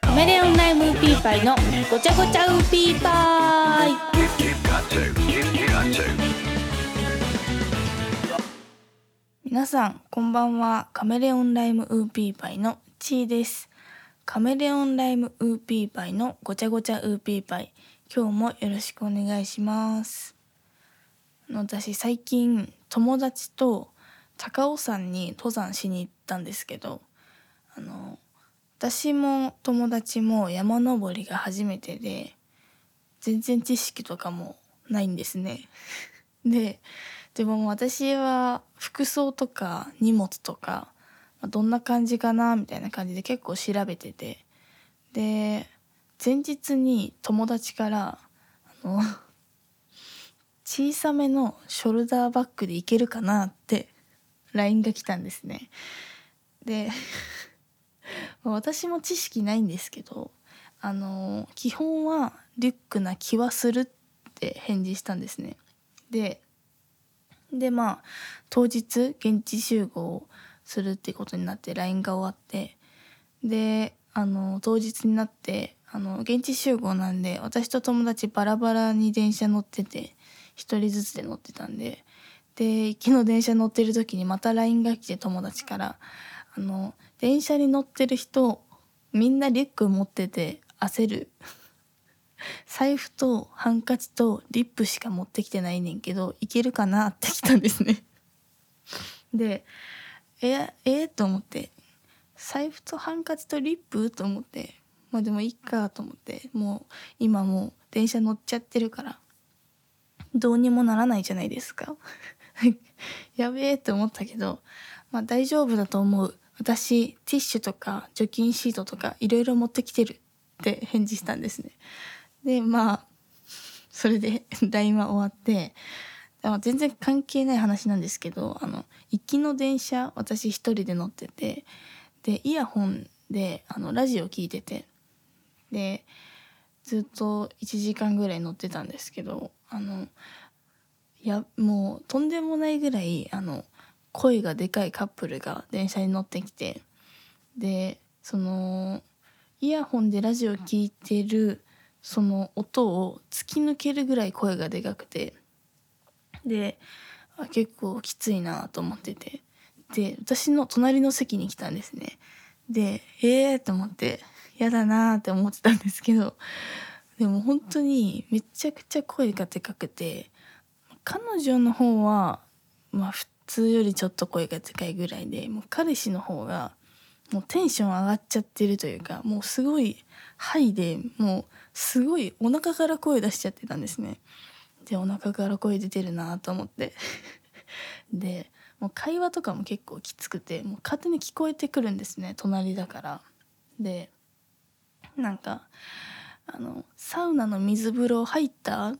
カメレオンライムウーピーパイのごちゃごちゃウーピーパイ。皆さんこんばんは。カメレオンライムウーピーパイのちーです。カメレオンライムウーピーパイのごちゃごちゃウーピーパイ。今日もよろしくお願いします。私最近友達と高尾山に登山しに行ったんですけどあの私も友達も山登りが初めてで全然知識とかもないんですね。ででも私は服装とか荷物とかどんな感じかなみたいな感じで結構調べててで前日に友達からあの小さめのショルダーバッグでいけるかなって LINE が来たんですね。で 私も知識ないんですけどあの基本はリュックな気はするって返事したんですね。ででまあ当日現地集合するってことになって LINE が終わってであの当日になってあの現地集合なんで私と友達バラバラに電車乗ってて1人ずつで乗ってたんで。で行きの電車乗ってる時にまた LINE が来て友達からあの電車に乗ってる人みんなリュック持ってて焦る。財布とハンカチとリップしか持ってきてないねんけどいけるかなって来たんですね。でええー、と思って財布とハンカチとリップ？と思ってまあでもいいかと思ってもう今もう電車乗っちゃってるからどうにもならないじゃないですか。やべえって思ったけどまあ大丈夫だと思う。私ティッシュとか除菌シートとかいろいろ持ってきてるって返事したんですね。でまあそれで LINE は終わって全然関係ない話なんですけどあの行きの電車私一人で乗っててでイヤホンであのラジオ聞いててでずっと1時間ぐらい乗ってたんですけどあのいやもうとんでもないぐらいあの声がでかいカップルが電車に乗ってきてでそのイヤホンでラジオ聴いてるその音を突き抜けるぐらい声がでかくてで結構きついなと思っててで私の隣の席に来たんですね。でええー、と思って嫌だなって思ってたんですけどでも本当にめちゃくちゃ声がでかくて彼女の方はまあ普通よりちょっと声がでかいぐらいでもう彼氏の方がもうテンション上がっちゃってるというかもうすごいハイでもうすごいお腹から声出しちゃってたんですね。でお腹から声出てるなと思って でもう会話とかも結構きつくてもう勝手に聞こえてくるんですね隣だからでなんかあのサウナの水風呂入った？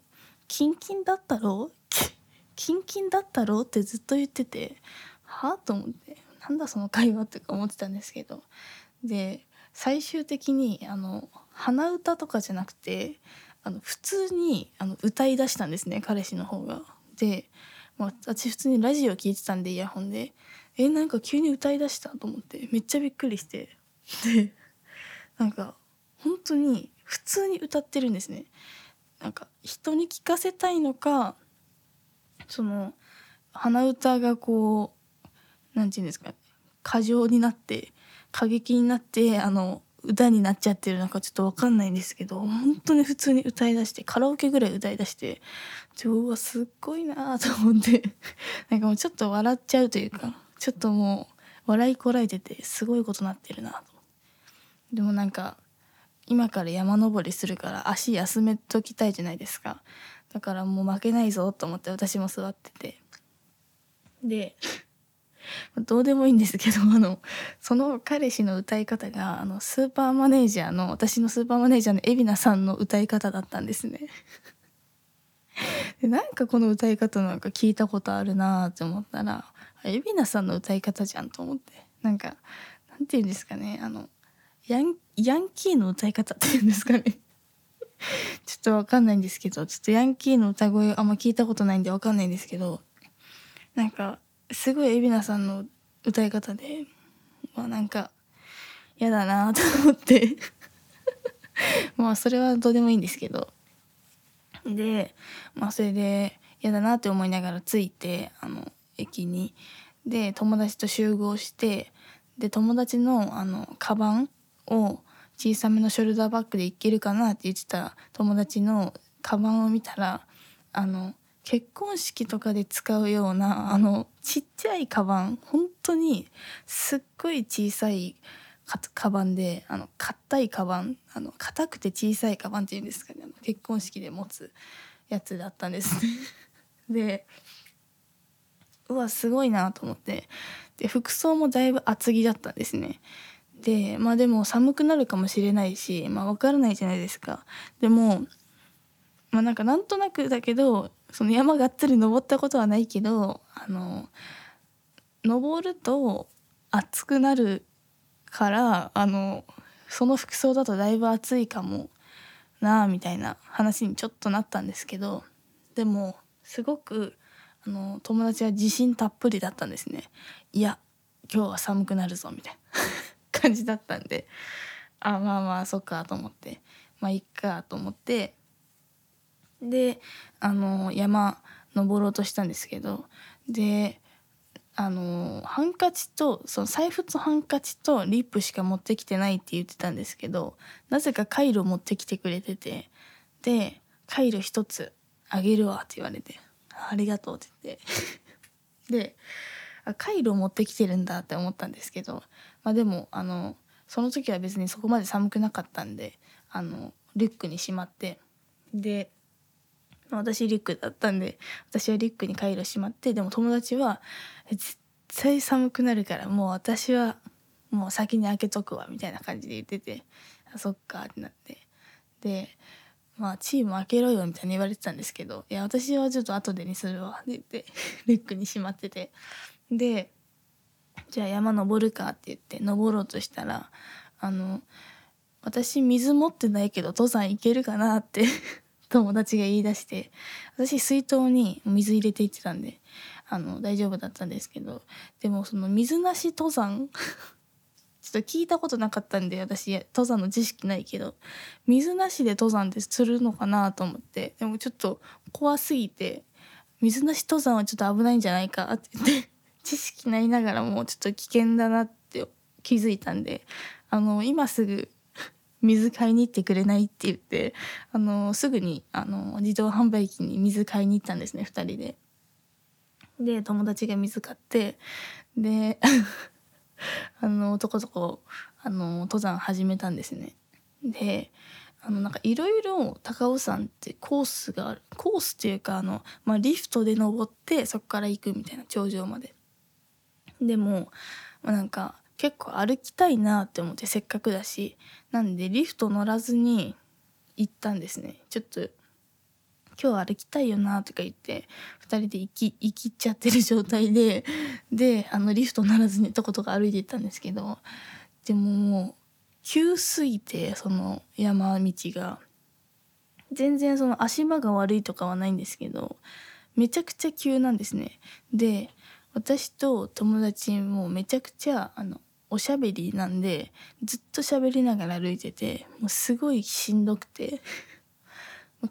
キンキンだったろ？キンキンだったろ？ってずっと言っててはあ？と思ってなんだその会話って思ってたんですけど。で最終的にあの鼻歌とかじゃなくてあの普通にあの歌いだしたんですね彼氏の方が。で、まあ、私普通にラジオ聴いてたんでイヤホンで。えなんか急に歌いだしたと思ってめっちゃびっくりして。でなんか本当に普通に歌ってるんですね。なんか人に聞かせたいのかその鼻歌がこう何て言うんですか過剰になって過激になってあの歌になっちゃってるのかちょっと分かんないんですけど本当に普通に歌いだしてカラオケぐらい歌いだしてうわすっごいなと思って なんかもうちょっと笑っちゃうというかちょっともう笑いこらえててすごいことなってるなとでもなんか今から山登りするから足休めときたいじゃないですか。だからもう負けないぞと思って私も座ってて。で どうでもいいんですけどあのその彼氏の歌い方があのスーパーマネージャーの私のスーパーマネージャーの海老名さんの歌い方だったんですね。でなんかこの歌い方なんか聞いたことあるなって思ったら海老名さんの歌い方じゃんと思って。なんかなんて言うんですかねあのヤンヤンキーの歌い方っていうんですかね。ちょっとわかんないんですけどちょっとヤンキーの歌声あんま聞いたことないんでわかんないんですけどなんかすごい海老名さんの歌い方でまあなんか嫌だなと思って。まあそれはどうでもいいんですけど。でまあそれで嫌だなって思いながら着いてあの駅に。で友達と集合してで友達のあのカバンを小さめのショルダーバッグでいけるかなって言ってた友達のカバンを見たらあの結婚式とかで使うようなあのちっちゃいカバン本当にすっごい小さいカバンであの硬いカバンあの硬くて小さいカバンっていうんですかねあの結婚式で持つやつだったんです。でうわすごいなと思って。で服装もだいぶ厚着だったんですね。でまあでも寒くなるかもしれないしまあ分からないじゃないですか。でもまあなんかなんとなくだけどその山がっつり登ったことはないけどあの登ると暑くなるからあのその服装だとだいぶ暑いかもなあみたいな話にちょっとなったんですけどでもすごくあの友達は自信たっぷりだったんですね。いや今日は寒くなるぞみたいな。感じだったんで。あまあまあそっかと思って。まあいっかと思って。であの山登ろうとしたんですけど。であのハンカチとその財布とハンカチとリップしか持ってきてないって言ってたんですけど。なぜかカイロ持ってきてくれてて。で「カイロ一つあげるわ」って言われて「ありがとう」って言って。でカイロ持ってきてるんだって思ったんですけど、まあ、でもあのその時は別にそこまで寒くなかったんであのリュックにしまってで私リュックだったんで私はリュックにカイロしまってでも友達は絶対寒くなるからもう私はもう先に開けとくわみたいな感じで言っててあそっかってなって。でまあチーム開けろよみたいに言われてたんですけどいや私はちょっと後でにするわって言ってリュックにしまってて。でじゃあ山登るかって言って登ろうとしたらあの私水持ってないけど登山行けるかなって 友達が言い出して私水筒に水入れていってたんであの大丈夫だったんですけどでもその水なし登山 ちょっと聞いたことなかったんで私登山の知識ないけど水なしで登山ってするのかなと思ってでもちょっと怖すぎて水なし登山はちょっと危ないんじゃないかって言って知識ないながらもちょっと危険だなって気づいたんであの今すぐ水買いに行ってくれないって言ってあのすぐにあの自動販売機に水買いに行ったんですね2人で。で友達が水買ってで あの男とこあの登山始めたんですね。であのなんかいろいろ高尾山ってコースがあるコースっていうかあの、まあ、リフトで登ってそこから行くみたいな頂上まで。でも、まあ、なんか結構歩きたいなって思ってせっかくだし。なんでリフト乗らずに行ったんですね。ちょっと今日歩きたいよなとか言って2人で行き行きっちゃってる状態でであのリフト乗らずにとことか歩いて行ったんですけどでももう急すぎてその山道が。全然その足場が悪いとかはないんですけどめちゃくちゃ急なんですね。で私と友達もめちゃくちゃあのおしゃべりなんでずっと喋りながら歩いててもうすごいしんどくて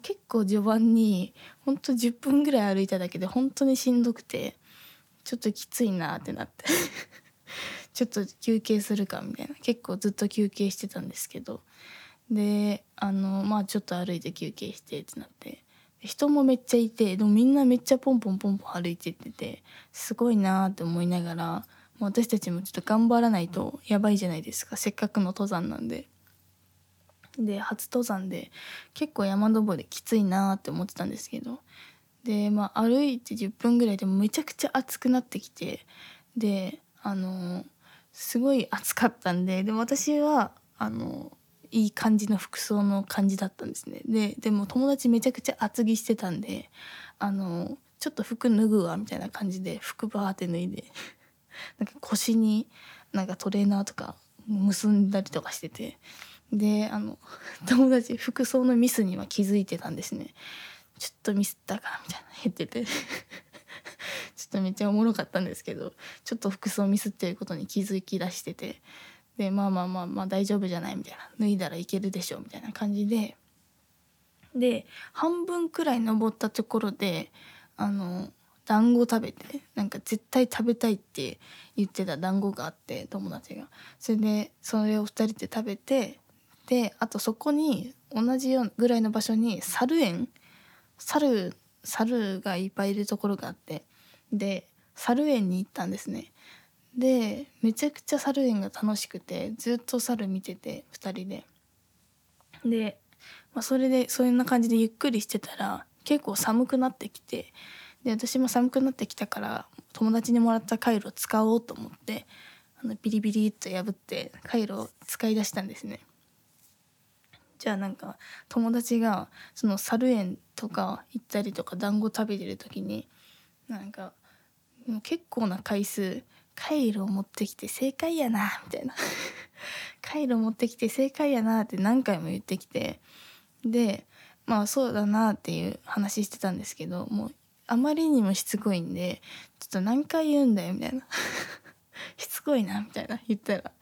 結構序盤にほんと10分ぐらい歩いただけで本当にしんどくてちょっときついなってなって ちょっと休憩するかみたいな結構ずっと休憩してたんですけどであのまあちょっと歩いて休憩してってなって人もめっちゃいてでもみんなめっちゃポンポンポンポン歩いてっててすごいなって思いながら私たちもちょっと頑張らないとやばいじゃないですかせっかくの登山なんで。で初登山で結構山登りきついなって思ってたんですけどでまあ歩いて10分ぐらいでもめちゃくちゃ暑くなってきてであのすごい暑かったんででも私はあのいい感じの服装の感じだったんですね。ででも友達めちゃくちゃ厚着してたんであのちょっと服脱ぐわみたいな感じで服バーって脱いで なんか腰になんかトレーナーとか結んだりとかしててであの 友達服装のミスには気づいてたんですね。ちょっとミスったかみたいな言ってて。ちょっとめっちゃおもろかったんですけどちょっと服装ミスってることに気づき出しててでまあまあまあまあ大丈夫じゃないみたいな脱いだらいけるでしょうみたいな感じで。で半分くらい登ったところであの団子食べてなんか絶対食べたいって言ってた団子があって友達が。それでそれを2人で食べてであとそこに同じようぐらいの場所に猿園猿猿がいっぱいいるところがあってで猿園に行ったんですね。でめちゃくちゃ猿園が楽しくてずっと猿見てて2人でで、まあ、それでそんな感じでゆっくりしてたら結構寒くなってきてで私も寒くなってきたから友達にもらったカイロを使おうと思ってあのビリビリっと破ってカイロを使い出したんですね。じゃあなんか友達がその猿園とか行ったりとか団子食べてる時になんかもう結構な回数「カイロを持ってきて正解やな」みたいな「カイロ持ってきて正解やな」って何回も言ってきて。でまあそうだなっていう話してたんですけどもうあまりにもしつこいんでちょっと何回言うんだよみたいな。しつこいなみたいな言ったら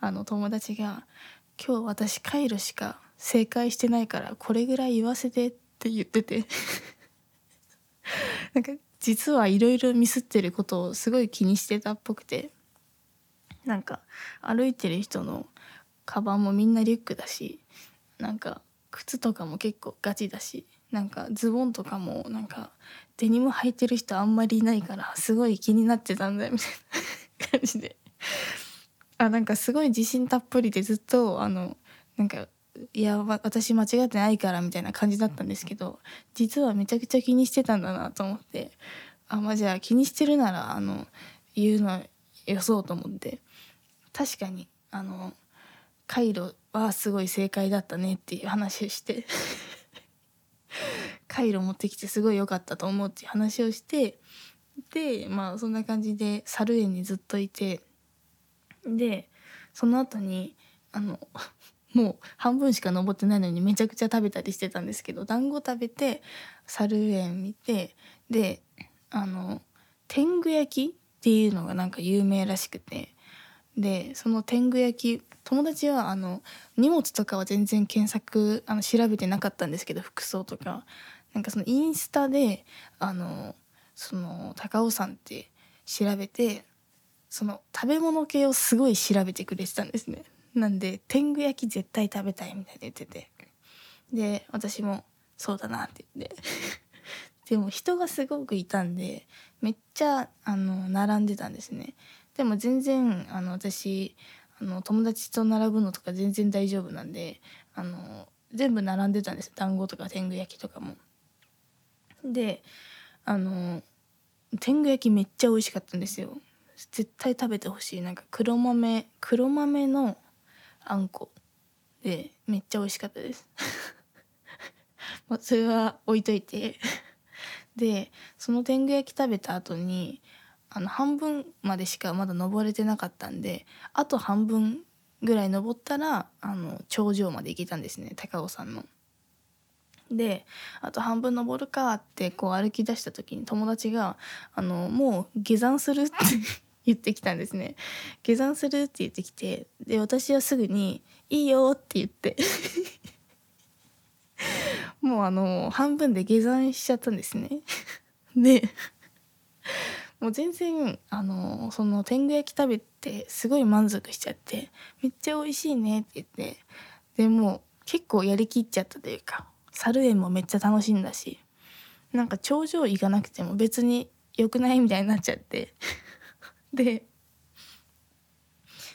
あの友達が「今日私カイロしか正解してないからこれぐらい言わせて」って言ってて。なんか実はいろいろミスってることをすごい気にしてたっぽくて。なんか歩いてる人のカバンもみんなリュックだしなんか靴とかも結構ガチだしなんかズボンとかもなんかデニム履いてる人あんまりいないからすごい気になってたんだよみたいな感じで。あなんかすごい自信たっぷりでずっとあのなんかいや私間違ってないからみたいな感じだったんですけど実はめちゃくちゃ気にしてたんだなと思ってあまあじゃあ気にしてるならあの言うのよそうと思って確かにあのカイロはすごい正解だったねっていう話をして カイロ持ってきてすごい良かったと思うっていう話をしてでまあそんな感じで猿園にずっといてでその後にあのもう半分しか登ってないのにめちゃくちゃ食べたりしてたんですけど団子食べて猿園見てであの天狗焼きっていうのがなんか有名らしくてでその天狗焼き友達はあの荷物とかは全然検索あの調べてなかったんですけど服装とか。なんかそのインスタであのその高尾山って調べてその食べ物系をすごい調べてくれてたんですね。なんで天狗焼き絶対食べたいみたいな言ってて。で私もそうだなって言って。でも人がすごくいたんでめっちゃあの並んでたんですね。でも全然あの私あの友達と並ぶのとか全然大丈夫なんであの全部並んでたんです。団子とか天狗焼きとかも。であの天狗焼きめっちゃ美味しかったんですよ。絶対食べてほしい。なんか黒豆黒豆のあんこでめっちゃ美味しかったです まあそれは置いといて でその天狗焼き食べた後にあの半分までしかまだ登れてなかったんであと半分ぐらい登ったらあの頂上まで行けたんですね高尾山の。であと半分登るかってこう歩き出した時に友達が「あのもう下山する?」って言ってきたんですね。下山するって言ってきてで私はすぐに「いいよ」って言って もうあの半分で下山しちゃったんですね。でもう全然あのその天狗焼き食べてすごい満足しちゃってめっちゃ美味しいねって言ってでも結構やりきっちゃったというか猿園もめっちゃ楽しんだしなんか頂上行かなくても別に良くないみたいになっちゃってで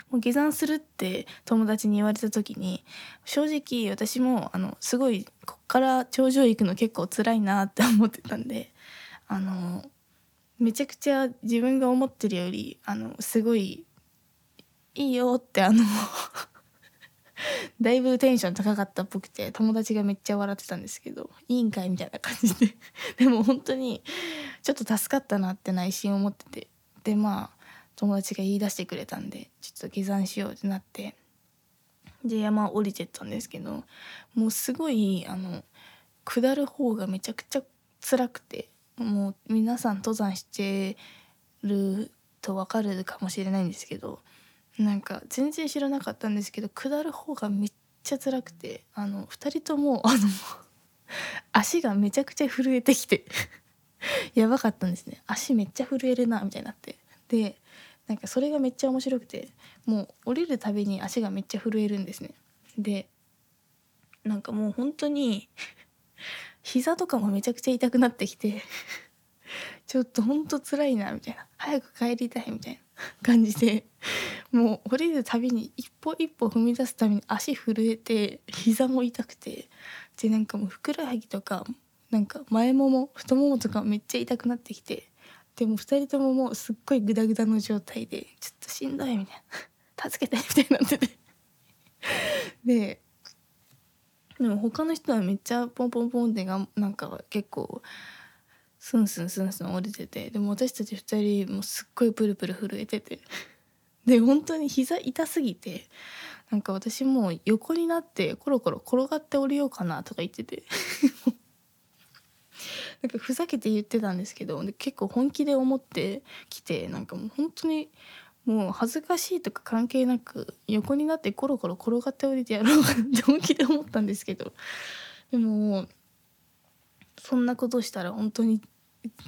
もう下山するって友達に言われた時に正直私もあのすごいこっから頂上行くの結構辛いなって思ってたんであのめちゃくちゃ自分が思ってるよりあのすごいいいよってあのだいぶテンション高かったっぽくて友達がめっちゃ笑ってたんですけどいいんかいみたいな感じで。でも本当にちょっと助かったなって内心思ってて。でまあ友達が言い出してくれたんでちょっと下山しようってなって。で山降りてったんですけどもうすごいあの下る方がめちゃくちゃ辛くてもう皆さん登山してるとわかるかもしれないんですけどなんか全然知らなかったんですけど下る方がめっちゃ辛くてあの2人ともあの 足がめちゃくちゃ震えてきて やばかったんですね。足めっちゃ震えるなみたいになって。でなんかそれがめっちゃ面白くてもう降りるたびに足がめっちゃ震えるんですね。でなんかもう本当に膝とかもめちゃくちゃ痛くなってきてちょっとほんと辛いなみたいな早く帰りたいみたいな感じでもう降りるたびに一歩一歩踏み出すたびに足震えて膝も痛くてでなんかもうふくらはぎとかなんか前もも太ももとかめっちゃ痛くなってきてでも2人とももうすっごいグダグダの状態でちょっとしんどいみたいな。助けてみたいになってて。ででも他の人はめっちゃポンポンポンってがなんか結構スンスンスンスン降りててでも私たち2人もすっごいプルプル震えてて。で本当に膝痛すぎてなんか私もう横になってコロコロ転がって降りようかなとか言ってて。なんかふざけて言ってたんですけど結構本気で思ってきてなんかもう本当にもう恥ずかしいとか関係なく横になってコロコロ転がって降りてやろうって本気で思ったんですけどでもそんなことしたら本当に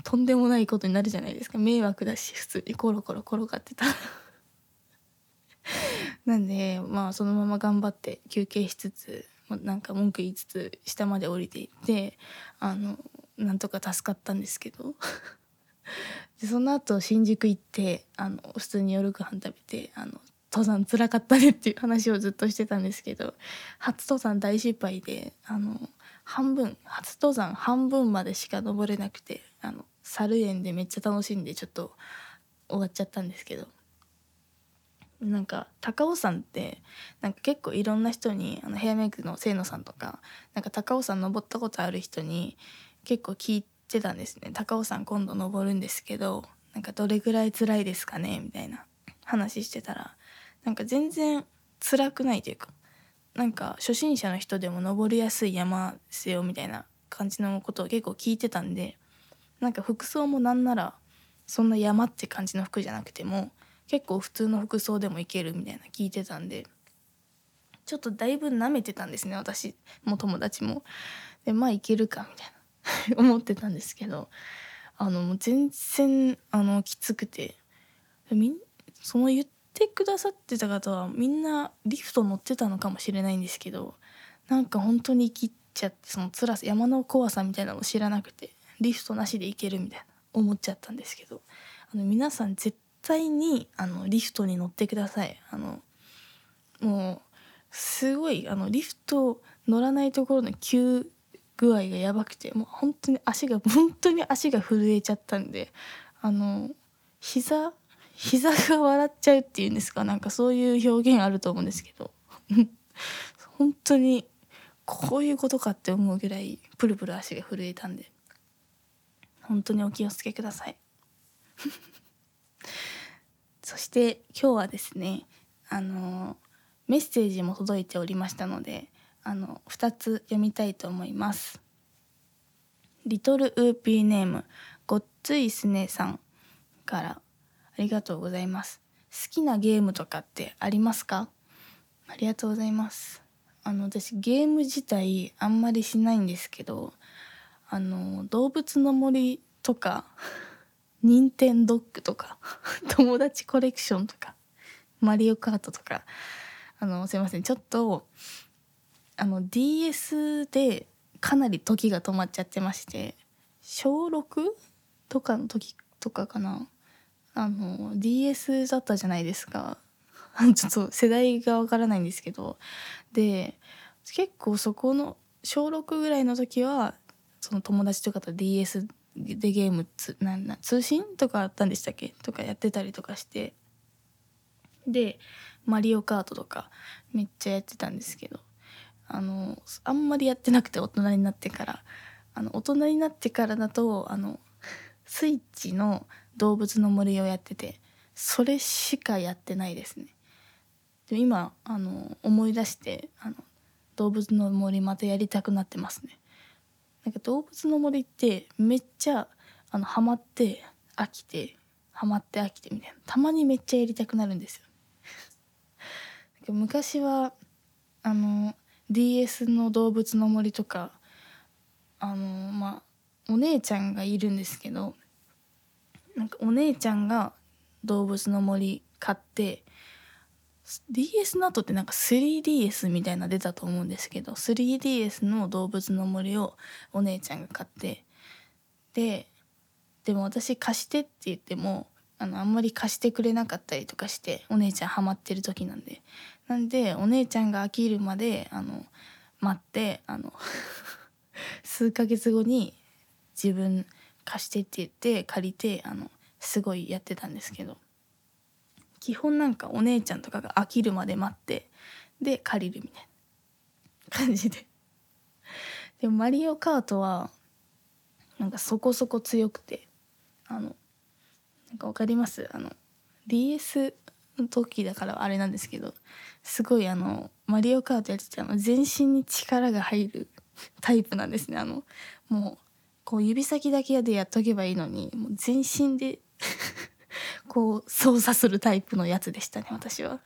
とんでもないことになるじゃないですか。迷惑だし普通にコロコロ転がってた なんでまあそのまま頑張って休憩しつつなんか文句言いつつ下まで降りていってあのなんとか助かったんですけど。でその後新宿行ってあの普通に夜ご飯食べてあの登山つらかったねっていう話をずっとしてたんですけど初登山大失敗であの半分初登山半分までしか登れなくてあの猿園でめっちゃ楽しんでちょっと終わっちゃったんですけど。なんか高尾山ってなんか結構いろんな人にあのヘアメイクの清野さんとかなんか高尾山登ったことある人に結構聞いてたんですね。高尾山今度登るんですけどなんかどれぐらい辛いですかねみたいな。話してたらなんか全然辛くないというかなんか初心者の人でも登りやすい山ですよみたいな感じのことを結構聞いてたんでなんか服装もなんならそんな山って感じの服じゃなくても結構普通の服装でもいけるみたいな聞いてたんでちょっとだいぶ舐めてたんですね私も友達も。でまあいけるかみたいな。思ってたんですけどあのもう全然あのきつくてみんその言ってくださってた方はみんなリフト乗ってたのかもしれないんですけどなんか本当に生きちゃってその辛さ山の怖さみたいなの知らなくてリフトなしで行けるみたいな思っちゃったんですけどあの皆さん絶対にあのリフトに乗ってください。あのもうすごいあのリフト乗らないところの急具合がやばくてもう本当に足が本当に足が震えちゃったんであの膝膝が笑っちゃうっていうんですか？なんかそういう表現あると思うんですけど。本当にこういうことかって思うぐらいプルプル足が震えたんで。本当にお気をつけください。そして今日はですねあのメッセージも届いておりましたのであの2つ読みたいと思います。リトルウーピーネームごっついすねさんから。ありがとうございます。好きなゲームとかってありますか？ありがとうございます。あの私ゲーム自体あんまりしないんですけどあの動物の森とか 任天堂とか 友達コレクションとかマリオカートとかあのすいません。ちょっとあの DS でかなり時が止まっちゃってまして小 6? とかの時とかかな。あの DS だったじゃないですか。ちょっと世代がわからないんですけど。で結構そこの小6ぐらいの時はその友達とかと DS でゲームつなんな通信とかあったんでしたっけ？とかやってたりとかして。でマリオカートとかめっちゃやってたんですけど。あのあんまりやってなくて大人になってから。あの大人になってからだとあのスイッチの動物の森をやっててそれしかやってないですね。で今あの思い出してあの動物の森またやりたくなってますね。なんか動物の森ってめっちゃあのハマって飽きてハマって飽きてみたいな。たまにめっちゃやりたくなるんですよ。昔はあの DS の動物の森とかあのまあお姉ちゃんがいるんですけどなんかお姉ちゃんが動物の森買って DS の後ってなんか 3DS みたいな出たと思うんですけど 3DS の動物の森をお姉ちゃんが買ってででも私貸してって言ってもあのあんまり貸してくれなかったりとかしてお姉ちゃんハマってる時なんで。なんでお姉ちゃんが飽きるまであの待ってあの 数ヶ月後に自分貸してって言って借りてあのすごいやってたんですけど。基本なんかお姉ちゃんとかが飽きるまで待ってで借りるみたいな。感じで。でもマリオカートはなんかそこそこ強くてあのなんか分かります？あの DS の時だからあれなんですけどすごいあのマリオカートやっててあの全身に力が入るタイプなんですね。あのもうこう指先だけでやっとけばいいのにもう全身で こう操作するタイプのやつでしたね私は。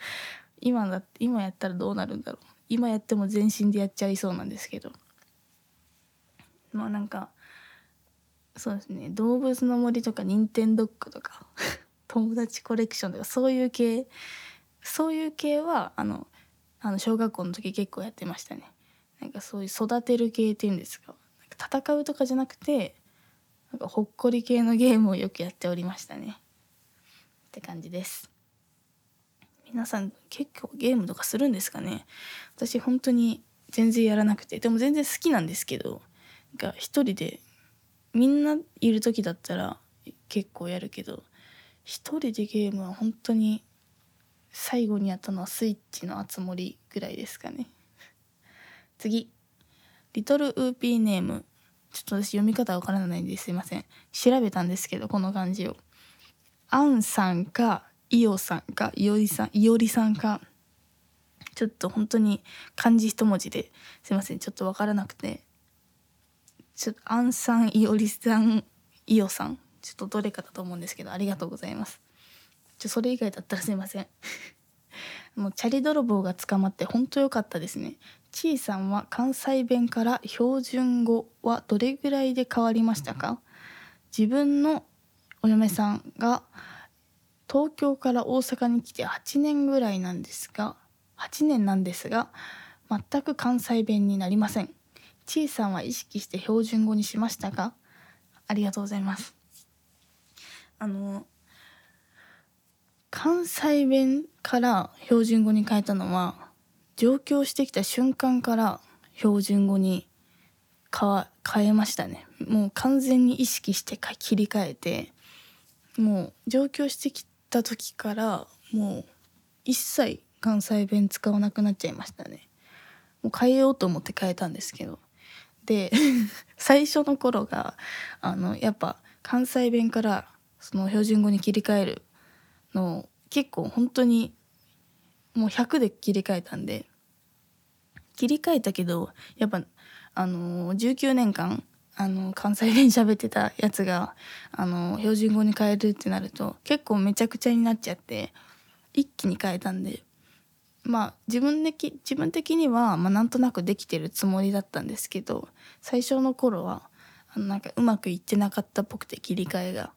今だ今やったらどうなるんだろう。今やっても全身でやっちゃいそうなんですけど。まあなんかそうですね。動物の森とかニンテンドックとか 友達コレクションとかそういう系そういう系はあのあの小学校の時結構やってましたね。なんかそういう育てる系っていうんですか戦うとかじゃなくてなんかほっこり系のゲームをよくやっておりましたね。って感じです。皆さん結構ゲームとかするんですかね。私本当に全然やらなくて。でも全然好きなんですけどなんか一人でみんないる時だったら結構やるけど一人でゲームは本当に最後にやったのはスイッチのあつ森ぐらいですかね。次。リトルウーピーネーム。ちょっと私読み方わからないんですいません。調べたんですけどこの漢字を。アンさんかイオさんかイオリさんイオリさんか。ちょっと本当に漢字一文字ですいません。ちょっとわからなくて。ちょっとアンさんイオリさんイオさん。ちょっとどれかだと思うんですけどありがとうございます。ちょそれ以外だったらすいません。もうチャリ泥棒が捕まって本当良かったですね。ちいさんは関西弁から標準語はどれぐらいで変わりましたか？自分のお嫁さんが東京から大阪に来て8年ぐらいなんですが8年なんですが全く関西弁になりません。ちいさんは意識して標準語にしましたか？ありがとうございます。あの関西弁から標準語に変えたのは上京してきた瞬間から標準語に変えましたね。もう完全に意識して切り替えてもう上京してきた時からもう一切関西弁使わなくなっちゃいましたね。もう変えようと思って変えたんですけど。で 最初の頃があのやっぱ関西弁からその標準語に切り替えるの結構本当にもう100で切り替えたんで切り替えたけどやっぱあの19年間あの関西弁喋ってたやつがあの標準語に変えるってなると結構めちゃくちゃになっちゃって一気に変えたんでまあ自分でき自分的には、まあ、なんとなくできてるつもりだったんですけど最初の頃はあのなんかうまくいってなかったっぽくて切り替えが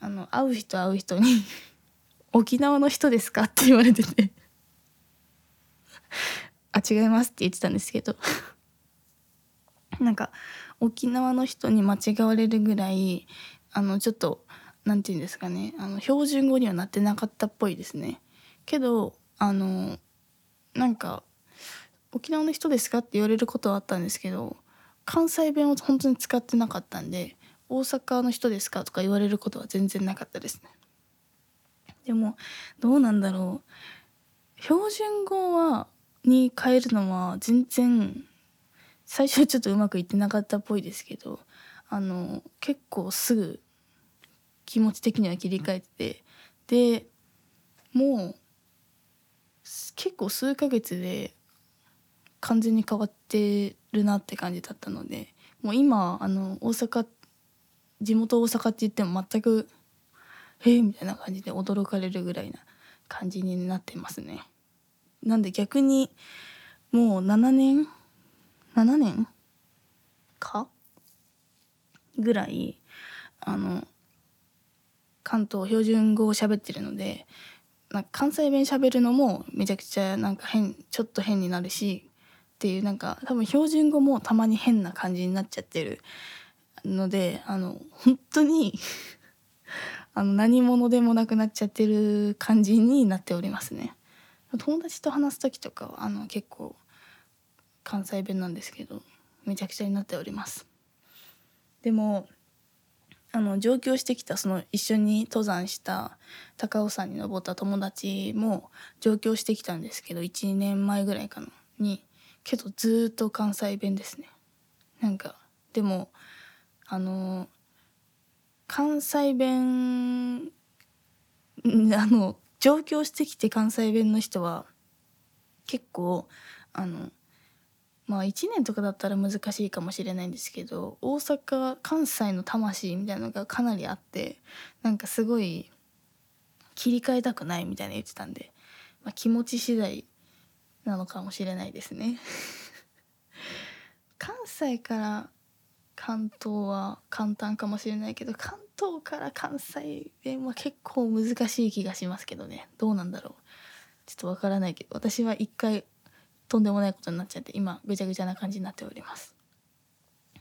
あの会う人会う人に 沖縄の人ですか?」って言われててあ違いますって言ってたんですけど なんか沖縄の人に間違われるぐらいあのちょっと何て言うんですかねあの標準語にはなってなかったっぽいですね。けどあのなんか「沖縄の人ですか?」って言われることはあったんですけど関西弁を本当に使ってなかったんで「大阪の人ですか?」とか言われることは全然なかったですね。でもどうなんだろう標準語はに変えるのは全然最初はちょっとうまくいってなかったっぽいですけどあの結構すぐ気持ち的には切り替えててでもう結構数ヶ月で完全に変わってるなって感じだったのでもう今あの大阪地元大阪って言っても全く「えー、みたいな感じで驚かれるぐらいな感じになってますね。なんで逆にもう7年7年かぐらいあの関東標準語を喋ってるのでなんか関西弁喋るのもめちゃくちゃなんか変ちょっと変になるしっていうなんか多分標準語もたまに変な感じになっちゃってるのであの本当に あの何者でもなくなっちゃってる感じになっておりますね。友達と話す時とかはあの結構関西弁なんですけどめちゃくちゃになっております。でもあの上京してきたその一緒に登山した高尾山に登った友達も上京してきたんですけど1年前ぐらいかなにけどずっと関西弁ですね。なんかでもあの関西弁あの上京してきて関西弁の人は結構あのまあ1年とかだったら難しいかもしれないんですけど大阪関西の魂みたいなのがかなりあってなんかすごい切り替えたくないみたいな言ってたんで、まあ、気持ち次第なのかもしれないですね。関西から関東は簡単かもしれないけど関東から関西弁は結構難しい気がしますけどね。どうなんだろう。ちょっとわからないけど私は一回とんでもないことになっちゃって今ぐちゃぐちゃな感じになっております。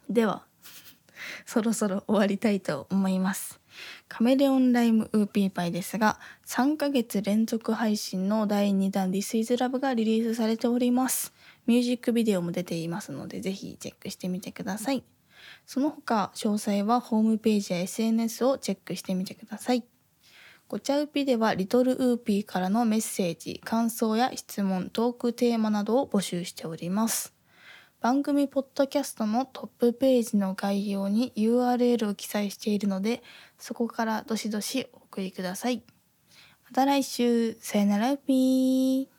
では そろそろ終わりたいと思います。カメレオンライムウーピーパイですが3ヶ月連続配信の第2弾 This is Love がリリースされております。ミュージックビデオも出ていますのでぜひチェックしてみてください。その他詳細はホームページや SNS をチェックしてみてください。ごちゃうぴではリトルウーピーからのメッセージ、感想や質問、トークテーマなどを募集しております。番組ポッドキャストのトップページの概要に URL を記載しているので、そこからどしどしお送りください。また来週、さよならウーピー。